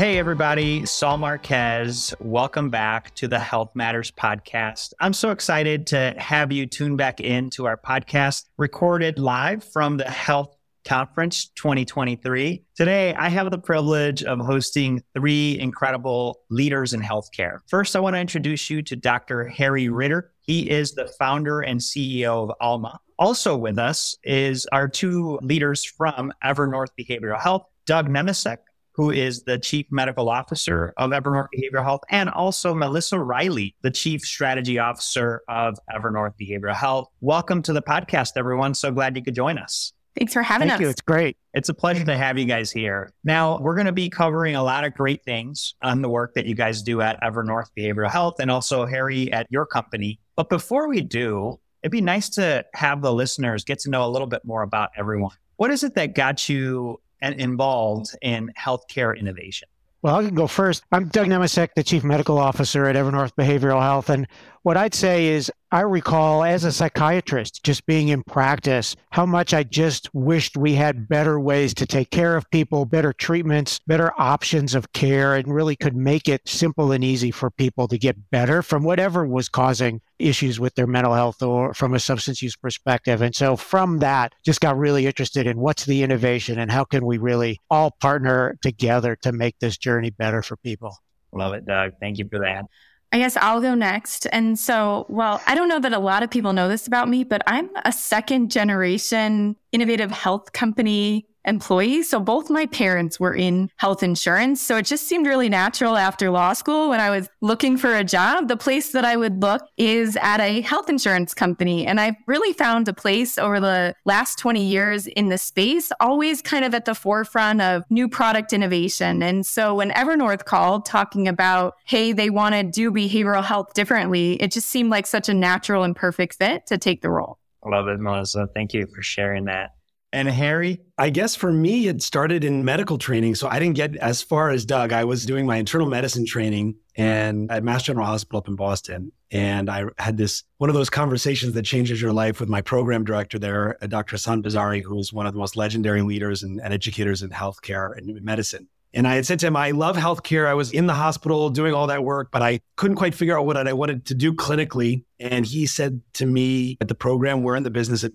Hey, everybody, Saul Marquez. Welcome back to the Health Matters podcast. I'm so excited to have you tune back into our podcast, recorded live from the Health Conference 2023. Today, I have the privilege of hosting three incredible leaders in healthcare. First, I want to introduce you to Dr. Harry Ritter. He is the founder and CEO of Alma. Also with us is our two leaders from Evernorth Behavioral Health, Doug Nemecek, who is the Chief Medical Officer of Evernorth Behavioral Health, and also Melissa Reilly, the Chief Strategy Officer of Evernorth Behavioral Health. Welcome to the podcast, everyone. So glad you could join us. Thanks for having Thank us. you. It's great. It's a pleasure to have you guys here. Now, we're going to be covering a lot of great things on the work that you guys do at Evernorth Behavioral Health and also Harry at your company. But before we do, it'd be nice to have the listeners get to know a little bit more about everyone. What is it that got you and involved in healthcare innovation? Well, I can go first. I'm Doug Nemecek, the Chief Medical Officer at Evernorth Behavioral Health. And what I'd say is, I recall as a psychiatrist, just being in practice, how much I just wished we had better ways to take care of people, better treatments, better options of care, and really could make it simple and easy for people to get better from whatever was causing issues with their mental health or from a substance use perspective. And so from that, just got really interested in what's the innovation and how can we really all partner together to make this journey better for people. Love it, Doug. Thank you for that. I guess I'll go next. And so, well, I don't know that a lot of people know this about me, but I'm a second generation innovative health company employee. So both my parents were in health insurance. So it just seemed really natural after law school when I was looking for a job. The place that I would look is at a health insurance company. And I've really found a place over the last 20 years in the space, always kind of at the forefront of new product innovation. And so when Evernorth called talking about, hey, they want to do behavioral health differently, it just seemed like such a natural and perfect fit to take the role. Love it, Melissa. Thank you for sharing that. And Harry, I guess for me, it started in medical training. So I didn't get as far as Doug. I was doing my internal medicine training and at Mass General Hospital up in Boston. And I had this one of those conversations that changes your life with my program director there, Dr. Hasan Bazari, who is one of the most legendary leaders and, and educators in healthcare and medicine. And I had said to him, I love healthcare. I was in the hospital doing all that work, but I couldn't quite figure out what I wanted to do clinically. And he said to me at the program, we're in the business of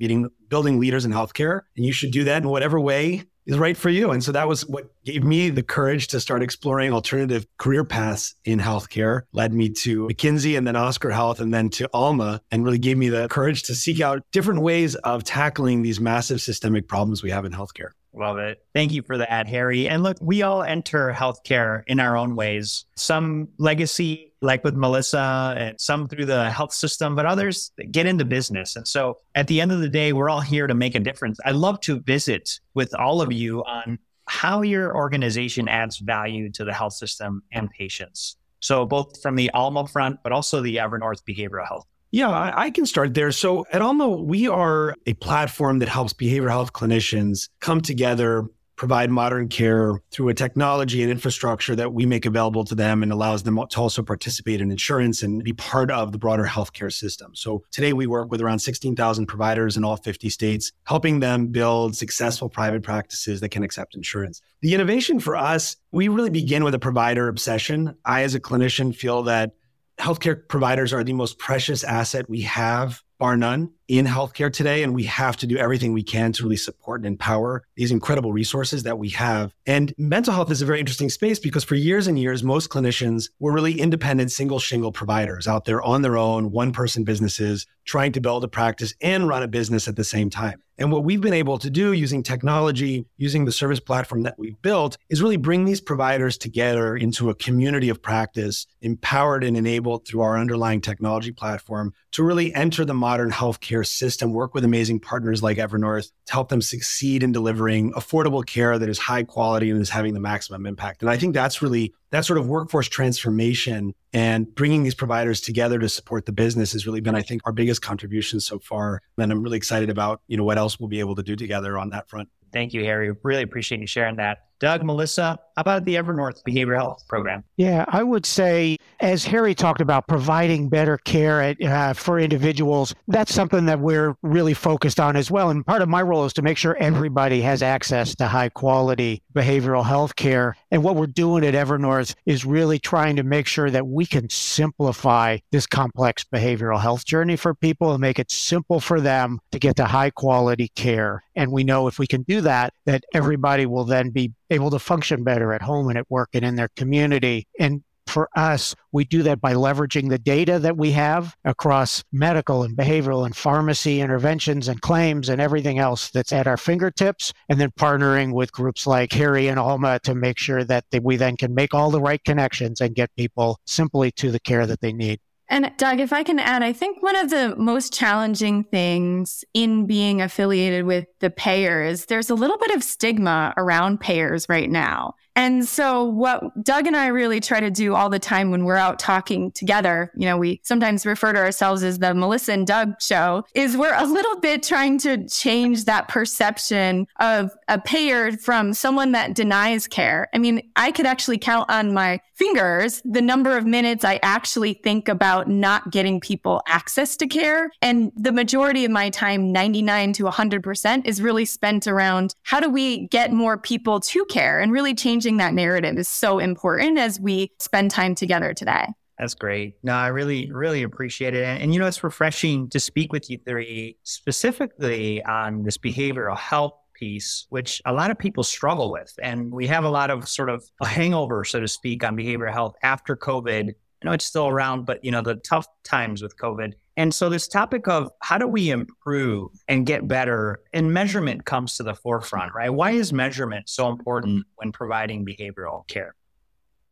building leaders in healthcare, and you should do that in whatever way is right for you. And so that was what gave me the courage to start exploring alternative career paths in healthcare, led me to McKinsey and then Oscar Health and then to Alma, and really gave me the courage to seek out different ways of tackling these massive systemic problems we have in healthcare. Love it. Thank you for that, Harry. And look, we all enter healthcare in our own ways. Some legacy, like with Melissa, and some through the health system, but others get into business. And so at the end of the day, we're all here to make a difference. I love to visit with all of you on how your organization adds value to the health system and patients. So both from the Alma front, but also the Evernorth Behavioral Health. Yeah, I, I, can start there. So at Alma, we are a platform that helps behavioral health clinicians come together, provide modern care through a technology and infrastructure that we make available to them and allows them to also participate in insurance and be part of the broader healthcare system. So today we work with around 16,000 providers in all 50 states, helping them build successful private practices that can accept insurance. The innovation for us, we really begin with a provider obsession. I, as a clinician, feel that healthcare providers are the most precious asset we have, bar none, in healthcare today. And we have to do everything we can to really support and empower these incredible resources that we have. And mental health is a very interesting space because for years and years, most clinicians were really independent, single shingle providers out there on their own, one person businesses, trying to build a practice and run a business at the same time. And what we've been able to do using technology, using the service platform that we've built, is really bring these providers together into a community of practice, empowered and enabled through our underlying technology platform to really enter the modern healthcare system, work with amazing partners like Evernorth to help them succeed in delivering affordable care that is high quality and is having the maximum impact. And I think that's really that sort of workforce transformation and bringing these providers together to support the business has really been, I think, our biggest contribution so far. And I'm really excited about, you know, what else we'll be able to do together on that front. Thank you, Harry. Really appreciate you sharing that. Doug, Melissa, how about the Evernorth Behavioral Health Program? Yeah, I would say, as Harry talked about, providing better care at, uh, for individuals, that's something that we're really focused on as well. And part of my role is to make sure everybody has access to high quality behavioral health care. And what we're doing at Evernorth is really trying to make sure that we can simplify this complex behavioral health journey for people and make it simple for them to get to high quality care. And we know if we can do that, that everybody will then be able to function better at home and at work and in their community. And for us, we do that by leveraging the data that we have across medical and behavioral and pharmacy interventions and claims and everything else that's at our fingertips, and then partnering with groups like Harry and Alma to make sure that we then can make all the right connections and get people simply to the care that they need. And Doug, if I can add, I think one of the most challenging things in being affiliated with the payer is there's a little bit of stigma around payers right now. And so what Doug and I really try to do all the time when we're out talking together, you know, we sometimes refer to ourselves as the Melissa and Doug show, is we're a little bit trying to change that perception of a payer from someone that denies care. I mean, I could actually count on my fingers the number of minutes I actually think about not getting people access to care. And the majority of my time, 99 to 100%, is really spent around how do we get more people to care and really changing that narrative is so important as we spend time together today. That's great. No, I really, really appreciate it. And, and, you know, it's refreshing to speak with you three specifically on this behavioral health piece, which a lot of people struggle with. And we have a lot of sort of a hangover, so to speak, on behavioral health after COVID. I know it's still around, but you know, the tough times with COVID. And so this topic of how do we improve and get better and measurement comes to the forefront, right? Why is measurement so important when providing behavioral care?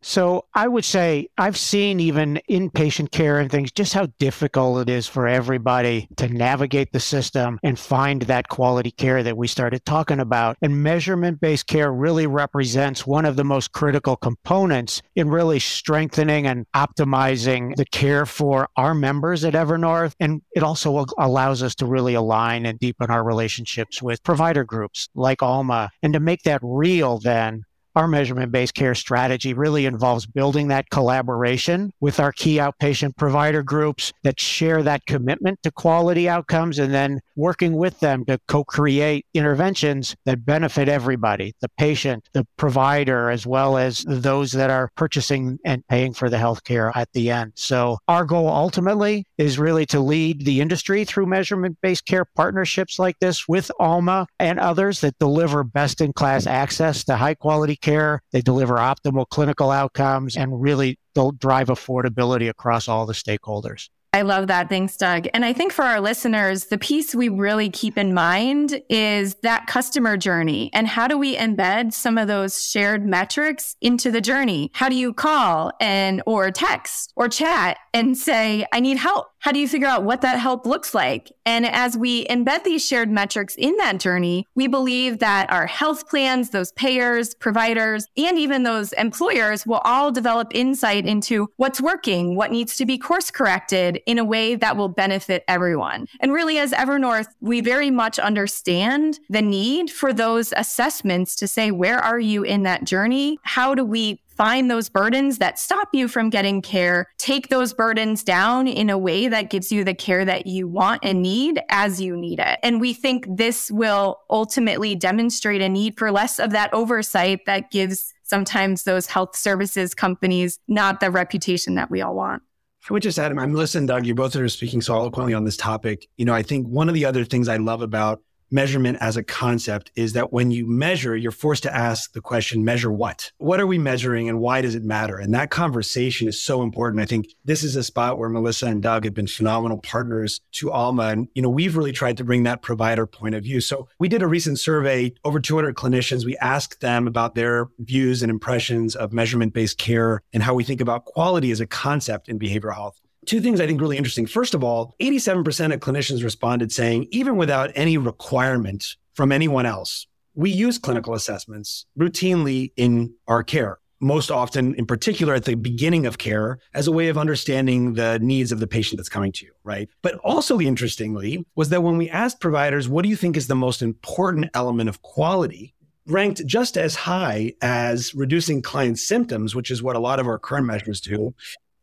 So I would say I've seen even inpatient care and things just how difficult it is for everybody to navigate the system and find that quality care that we started talking about. And measurement based care really represents one of the most critical components in really strengthening and optimizing the care for our members at Evernorth. And it also allows us to really align and deepen our relationships with provider groups like Alma and to make that real then our measurement based care strategy really involves building that collaboration with our key outpatient provider groups that share that commitment to quality outcomes and then working with them to co create interventions that benefit everybody the patient, the provider, as well as those that are purchasing and paying for the healthcare at the end. So, our goal ultimately is really to lead the industry through measurement based care partnerships like this with ALMA and others that deliver best in class access to high quality care. They deliver optimal clinical outcomes and really they'll drive affordability across all the stakeholders. I love that. Thanks, Doug. And I think for our listeners, the piece we really keep in mind is that customer journey and how do we embed some of those shared metrics into the journey? How do you call and or text or chat and say, I need help? How do you figure out what that help looks like? And as we embed these shared metrics in that journey, we believe that our health plans, those payers, providers, and even those employers will all develop insight into what's working, what needs to be course corrected in a way that will benefit everyone. And really, as Evernorth, we very much understand the need for those assessments to say, where are you in that journey? How do we find those burdens that stop you from getting care, take those burdens down in a way that gives you the care that you want and need as you need it. And we think this will ultimately demonstrate a need for less of that oversight that gives sometimes those health services companies not the reputation that we all want. I would just add, I'm listening, Doug. You're both are speaking so eloquently on this topic. You know, I think one of the other things I love about measurement as a concept is that when you measure, you're forced to ask the question, measure what? What are we measuring and why does it matter? And that conversation is so important. I think this is a spot where Melissa and Doug have been phenomenal partners to Alma. And, you know, we've really tried to bring that provider point of view. So we did a recent survey, over 200 clinicians. We asked them about their views and impressions of measurement based care and how we think about quality as a concept in behavioral health two things I think really interesting. First of all, 87% of clinicians responded saying, even without any requirement from anyone else, we use clinical assessments routinely in our care. Most often, in particular, at the beginning of care, as a way of understanding the needs of the patient that's coming to you, right? But also, interestingly, was that when we asked providers, what do you think is the most important element of quality? ranked just as high as reducing client symptoms, which is what a lot of our current measures do.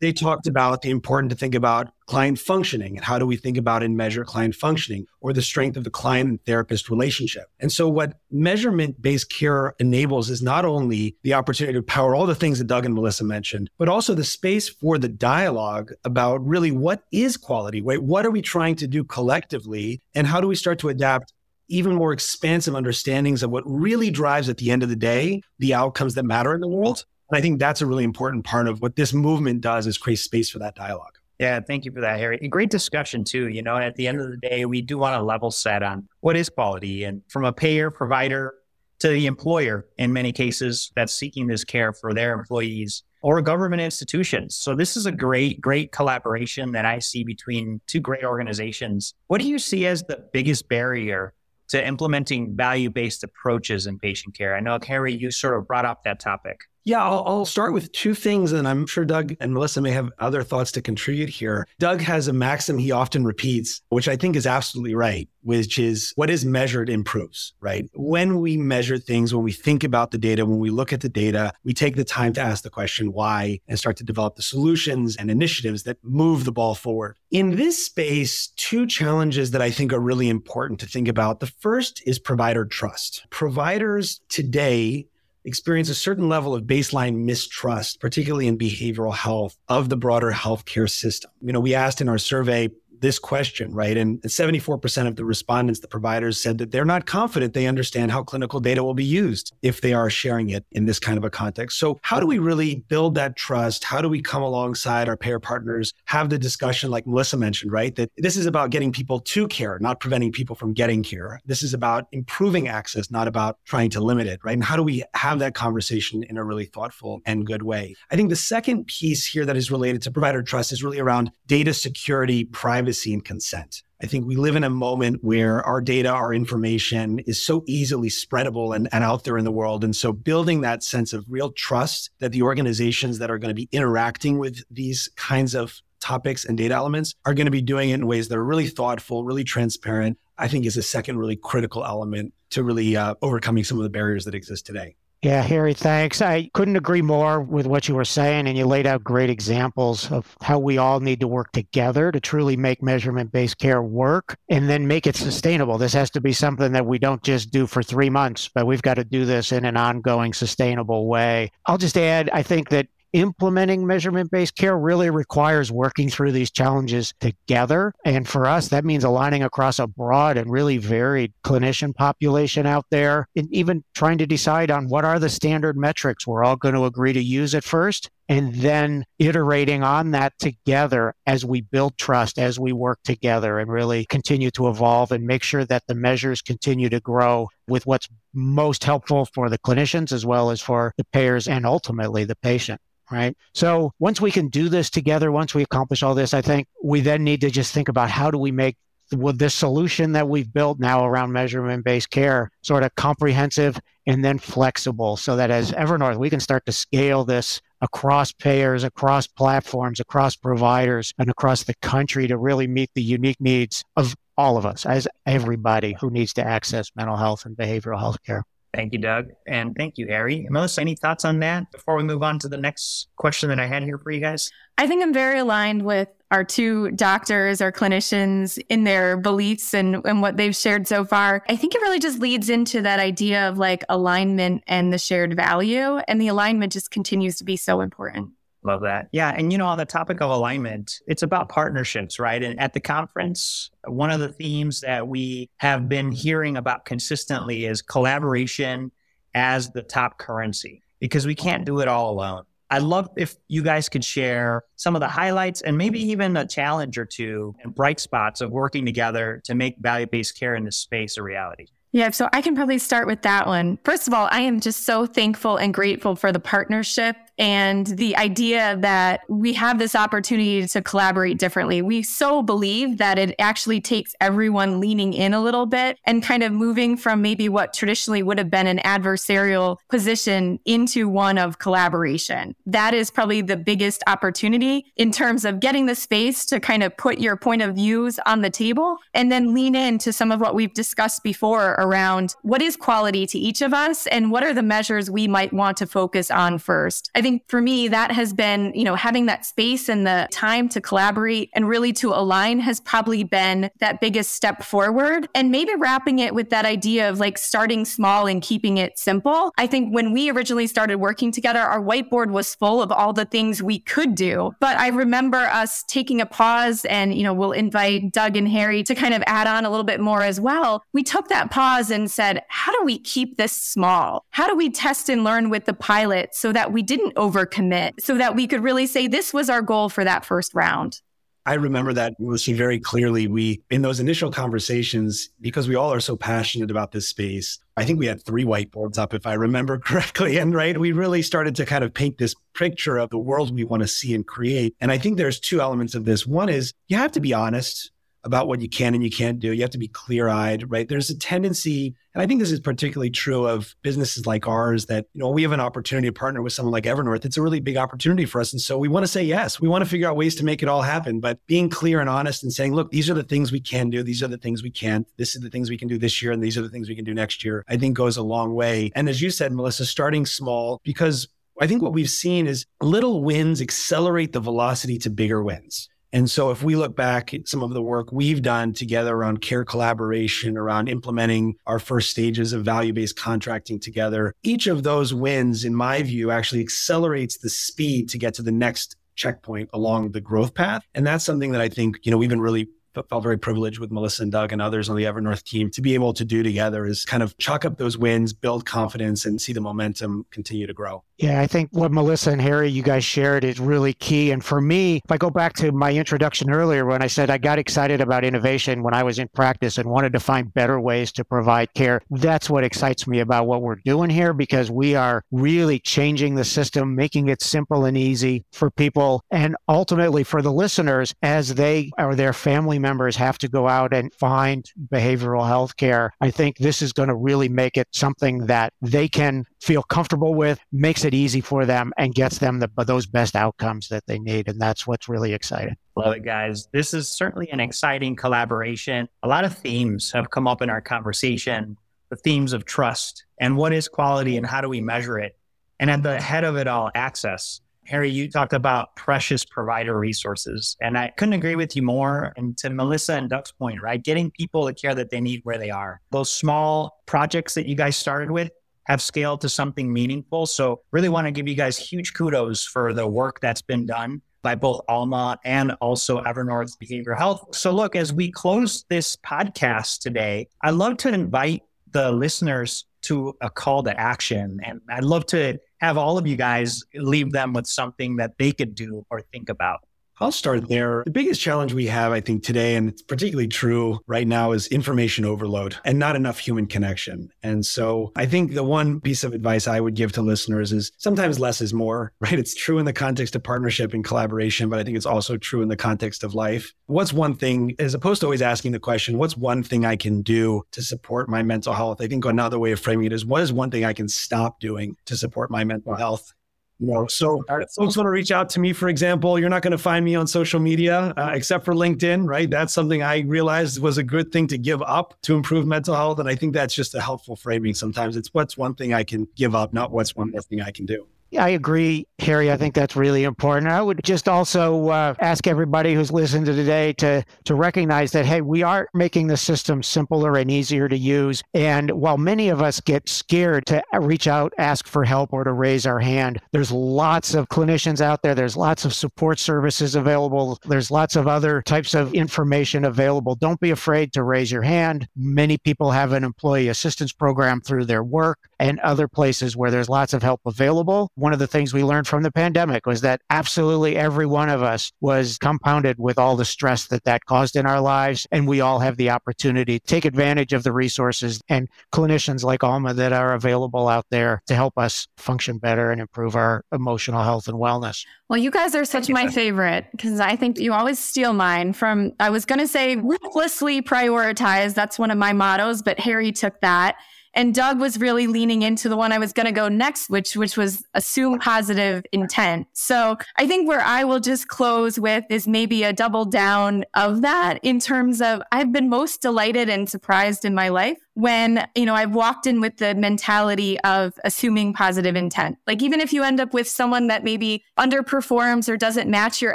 They talked about the important to think about client functioning and how do we think about and measure client functioning or the strength of the client and therapist relationship. And so what measurement based care enables is not only the opportunity to power all the things that Doug and Melissa mentioned, but also the space for the dialogue about really what is quality, right? What are we trying to do collectively and how do we start to adapt even more expansive understandings of what really drives at the end of the day the outcomes that matter in the world and I think that's a really important part of what this movement does is create space for that dialogue. Yeah, thank you for that, Harry. Great discussion too. You know, at the end of the day, we do want to level set on what is quality and from a payer, provider to the employer in many cases that's seeking this care for their employees or government institutions. So this is a great, great collaboration that I see between two great organizations. What do you see as the biggest barrier to implementing value-based approaches in patient care? I know, Harry, you sort of brought up that topic. Yeah, I'll, I'll, start with two things, and I'm sure Doug and Melissa may have other thoughts to contribute here. Doug has a maxim he often repeats, which I think is absolutely right, which is what is measured improves, right? When we measure things, when we think about the data, when we look at the data, we take the time to ask the question why and start to develop the solutions and initiatives that move the ball forward. In this space, two challenges that I think are really important to think about. The first is provider trust. Providers today experience a certain level of baseline mistrust, particularly in behavioral health of the broader healthcare system. You know, we asked in our survey this question, right? And 74% of the respondents, the providers said that they're not confident they understand how clinical data will be used if they are sharing it in this kind of a context. So, how do we really build that trust? How do we come alongside our payer partners, have the discussion like Melissa mentioned, right? That this is about getting people to care, not preventing people from getting care. This is about improving access, not about trying to limit it, right? And how do we have that conversation in a really thoughtful and good way? I think the second piece here that is related to provider trust is really around data security, privacy privacy and consent. I think we live in a moment where our data, our information is so easily spreadable and, and, out there in the world. And so building that sense of real trust that the organizations that are going to be interacting with these kinds of topics and data elements are going to be doing it in ways that are really thoughtful, really transparent, I think is a second really critical element to really uh, overcoming some of the barriers that exist today. Yeah, Harry, thanks. I couldn't agree more with what you were saying, and you laid out great examples of how we all need to work together to truly make measurement based care work and then make it sustainable. This has to be something that we don't just do for three months, but we've got to do this in an ongoing, sustainable way. I'll just add, I think that implementing measurement based care really requires working through these challenges together. And for us, that means aligning across a broad and really varied clinician population out there, and even trying to decide on what are the standard metrics we're all going to agree to use at first. And then iterating on that together as we build trust, as we work together and really continue to evolve and make sure that the measures continue to grow with what's most helpful for the clinicians as well as for the payers and ultimately the patient right? So once we can do this together, once we accomplish all this, I think we then need to just think about how do we make with this solution that we've built now around measurement based care sort of comprehensive and then flexible so that as Evernorth, we can start to scale this across payers, across platforms, across providers, and across the country to really meet the unique needs of all of us as everybody who needs to access mental health and behavioral health care. Thank you, Doug. And thank you, Harry. Melissa, any thoughts on that before we move on to the next question that I had here for you guys? I think I'm very aligned with our two doctors, our clinicians in their beliefs and, and what they've shared so far. I think it really just leads into that idea of like alignment and the shared value. And the alignment just continues to be so important. Love that. Yeah. And, you know, on the topic of alignment, it's about partnerships, right? And at the conference, one of the themes that we have been hearing about consistently is collaboration as the top currency because we can't do it all alone. I'd love if you guys could share some of the highlights and maybe even a challenge or two and bright spots of working together to make value based care in this space a reality. Yeah, so I can probably start with that one. First of all, I am just so thankful and grateful for the partnership and the idea that we have this opportunity to collaborate differently. We so believe that it actually takes everyone leaning in a little bit and kind of moving from maybe what traditionally would have been an adversarial position into one of collaboration. That is probably the biggest opportunity in terms of getting the space to kind of put your point of views on the table and then lean into some of what we've discussed before around what is quality to each of us and what are the measures we might want to focus on first. I think for me, that has been, you know, having that space and the time to collaborate and really to align has probably been that biggest step forward. And maybe wrapping it with that idea of like starting small and keeping it simple. I think when we originally started working together, our whiteboard was full of all the things we could do. But I remember us taking a pause and, you know, we'll invite Doug and Harry to kind of add on a little bit more as well. We took that pause and said, how do we keep this small? How do we test and learn with the pilot so that we didn't overcommit, so that we could really say this was our goal for that first round? I remember that Lucy very clearly. We, in those initial conversations, because we all are so passionate about this space, I think we had three whiteboards up, if I remember correctly. And right, we really started to kind of paint this picture of the world we want to see and create. And I think there's two elements of this. One is you have to be honest about what you can and you can't do. You have to be clear eyed, right? There's a tendency, and I think this is particularly true of businesses like ours that, you know, we have an opportunity to partner with someone like Evernorth. It's a really big opportunity for us. And so we want to say yes. We want to figure out ways to make it all happen. But being clear and honest and saying, look, these are the things we can do. These are the things we can't. This is the things we can do this year. And these are the things we can do next year, I think goes a long way. And as you said, Melissa, starting small, because I think what we've seen is little wins accelerate the velocity to bigger wins. And so if we look back at some of the work we've done together around care collaboration, around implementing our first stages of value based contracting together, each of those wins, in my view, actually accelerates the speed to get to the next checkpoint along the growth path. And that's something that I think, you know, we've been really felt very privileged with Melissa and Doug and others on the Evernorth team to be able to do together is kind of chalk up those wins, build confidence, and see the momentum continue to grow. Yeah, I think what Melissa and Harry, you guys shared is really key. And for me, if I go back to my introduction earlier when I said I got excited about innovation when I was in practice and wanted to find better ways to provide care, that's what excites me about what we're doing here because we are really changing the system, making it simple and easy for people and ultimately for the listeners as they or their family members have to go out and find behavioral health care. I think this is going to really make it something that they can feel comfortable with, makes it easy for them, and gets them the, those best outcomes that they need. And that's what's really exciting. Love it, guys. This is certainly an exciting collaboration. A lot of themes have come up in our conversation the themes of trust and what is quality and how do we measure it. And at the head of it all, access. Harry, you talked about precious provider resources, and I couldn't agree with you more. And to Melissa and Doug's point, right? Getting people the care that they need where they are. Those small projects that you guys started with have scaled to something meaningful. So, really want to give you guys huge kudos for the work that's been done by both Alma and also Evernorth Behavioral Health. So, look, as we close this podcast today, I'd love to invite the listeners to a call to action. And I'd love to have all of you guys leave them with something that they could do or think about. I'll start there. The biggest challenge we have, I think, today, and it's particularly true right now, is information overload and not enough human connection. And so I think the one piece of advice I would give to listeners is sometimes less is more, right? It's true in the context of partnership and collaboration, but I think it's also true in the context of life. What's one thing, as opposed to always asking the question, what's one thing I can do to support my mental health? I think another way of framing it is what is one thing I can stop doing to support my mental health? You know, so folks want to reach out to me, for example, you're not going to find me on social media uh, except for LinkedIn, right? That's something I realized was a good thing to give up to improve mental health. And I think that's just a helpful framing. Sometimes it's what's one thing I can give up, not what's one more thing I can do. I agree, Harry. I think that's really important. I would just also uh, ask everybody who's listened to today to to recognize that hey, we are making the system simpler and easier to use. And while many of us get scared to reach out, ask for help, or to raise our hand, there's lots of clinicians out there. There's lots of support services available. There's lots of other types of information available. Don't be afraid to raise your hand. Many people have an employee assistance program through their work and other places where there's lots of help available. One of the things we learned from the pandemic was that absolutely every one of us was compounded with all the stress that that caused in our lives. And we all have the opportunity to take advantage of the resources and clinicians like Alma that are available out there to help us function better and improve our emotional health and wellness. Well, you guys are such my favorite because I think you always steal mine from, I was going to say ruthlessly prioritize. That's one of my mottos, but Harry took that. And Doug was really leaning into the one I was going to go next, which which was assume positive intent. So I think where I will just close with is maybe a double down of that in terms of I've been most delighted and surprised in my life when, you know, I've walked in with the mentality of assuming positive intent. Like even if you end up with someone that maybe underperforms or doesn't match your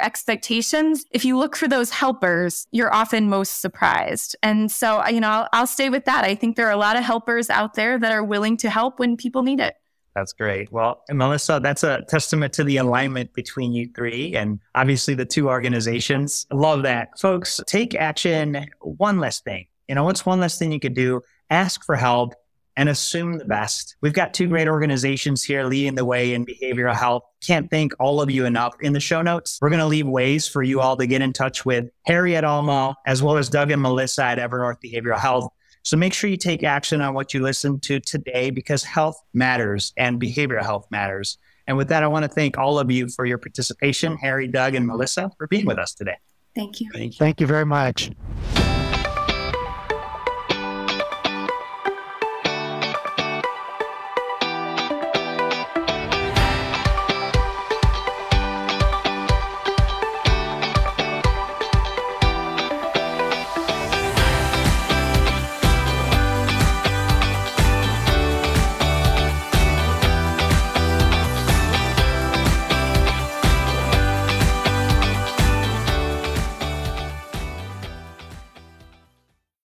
expectations, if you look for those helpers, you're often most surprised. And so, you know, I'll, I'll stay with that. I think there are a lot of helpers out there that are willing to help when people need it. That's great. Well, Melissa, that's a testament to the alignment between you three and obviously the two organizations. Love that. Folks, take action. One less thing. You know, what's one less thing you could do? Ask for help and assume the best. We've got two great organizations here leading the way in behavioral health. Can't thank all of you enough. In the show notes, we're going to leave ways for you all to get in touch with Harry at Alma, as well as Doug and Melissa at Evernorth Behavioral Health. So make sure you take action on what you listen to today because health matters and behavioral health matters. And with that, I want to thank all of you for your participation, Harry, Doug, and Melissa, for being with us today. Thank you. Thank you, Thank you very much.